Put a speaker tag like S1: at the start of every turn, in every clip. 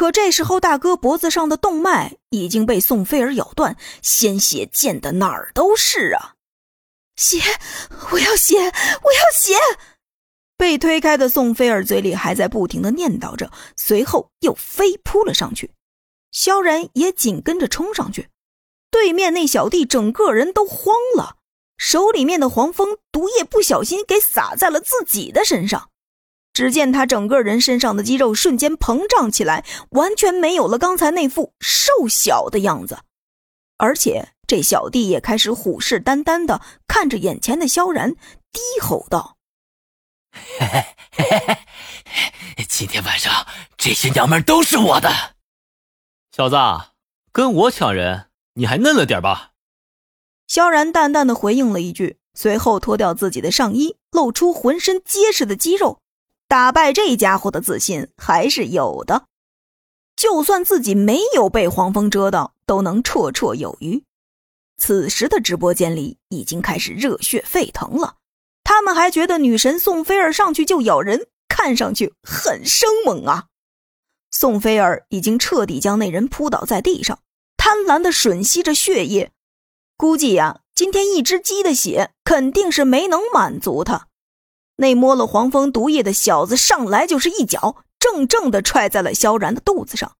S1: 可这时候，大哥脖子上的动脉已经被宋菲儿咬断，鲜血溅得哪儿都是啊！
S2: 血，我要血，我要血！
S1: 被推开的宋菲儿嘴里还在不停的念叨着，随后又飞扑了上去。萧然也紧跟着冲上去。对面那小弟整个人都慌了，手里面的黄蜂毒液不小心给洒在了自己的身上。只见他整个人身上的肌肉瞬间膨胀起来，完全没有了刚才那副瘦小的样子，而且这小弟也开始虎视眈眈的看着眼前的萧然，低吼道：“
S3: 嘿嘿嘿嘿嘿，今天晚上这些娘们都是我的。”
S4: 小子，跟我抢人，你还嫩了点吧？
S1: 萧然淡淡的回应了一句，随后脱掉自己的上衣，露出浑身结实的肌肉。打败这家伙的自信还是有的，就算自己没有被黄蜂蛰到，都能绰绰有余。此时的直播间里已经开始热血沸腾了，他们还觉得女神宋菲儿上去就咬人，看上去很生猛啊！宋菲儿已经彻底将那人扑倒在地上，贪婪的吮吸着血液，估计呀，今天一只鸡的血肯定是没能满足他。那摸了黄蜂毒液的小子上来就是一脚，正正的踹在了萧然的肚子上。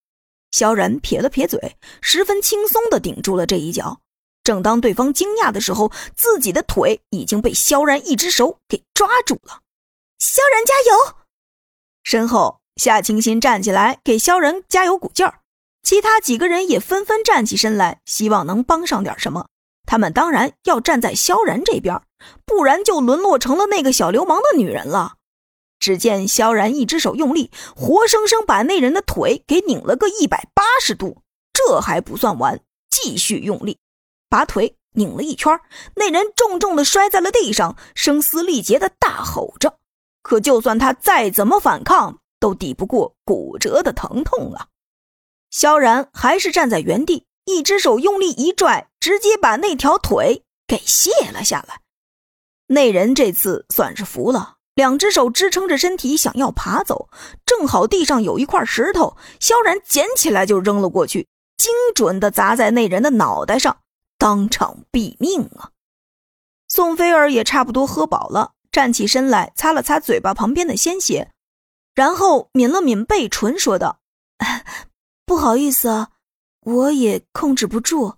S1: 萧然撇了撇嘴，十分轻松的顶住了这一脚。正当对方惊讶的时候，自己的腿已经被萧然一只手给抓住了。
S2: 萧然加油！
S1: 身后夏清新站起来给萧然加油鼓劲儿，其他几个人也纷纷站起身来，希望能帮上点什么。他们当然要站在萧然这边，不然就沦落成了那个小流氓的女人了。只见萧然一只手用力，活生生把那人的腿给拧了个一百八十度。这还不算完，继续用力，把腿拧了一圈，那人重重的摔在了地上，声嘶力竭的大吼着。可就算他再怎么反抗，都抵不过骨折的疼痛啊！萧然还是站在原地。一只手用力一拽，直接把那条腿给卸了下来。那人这次算是服了，两只手支撑着身体想要爬走，正好地上有一块石头，萧然捡起来就扔了过去，精准的砸在那人的脑袋上，当场毙命啊！宋菲儿也差不多喝饱了，站起身来擦了擦嘴巴旁边的鲜血，然后抿了抿背唇，说道：“ 不好意思啊。”我也控制不住，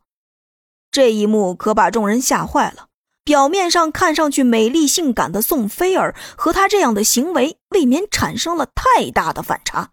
S1: 这一幕可把众人吓坏了。表面上看上去美丽性感的宋菲儿，和她这样的行为未免产生了太大的反差。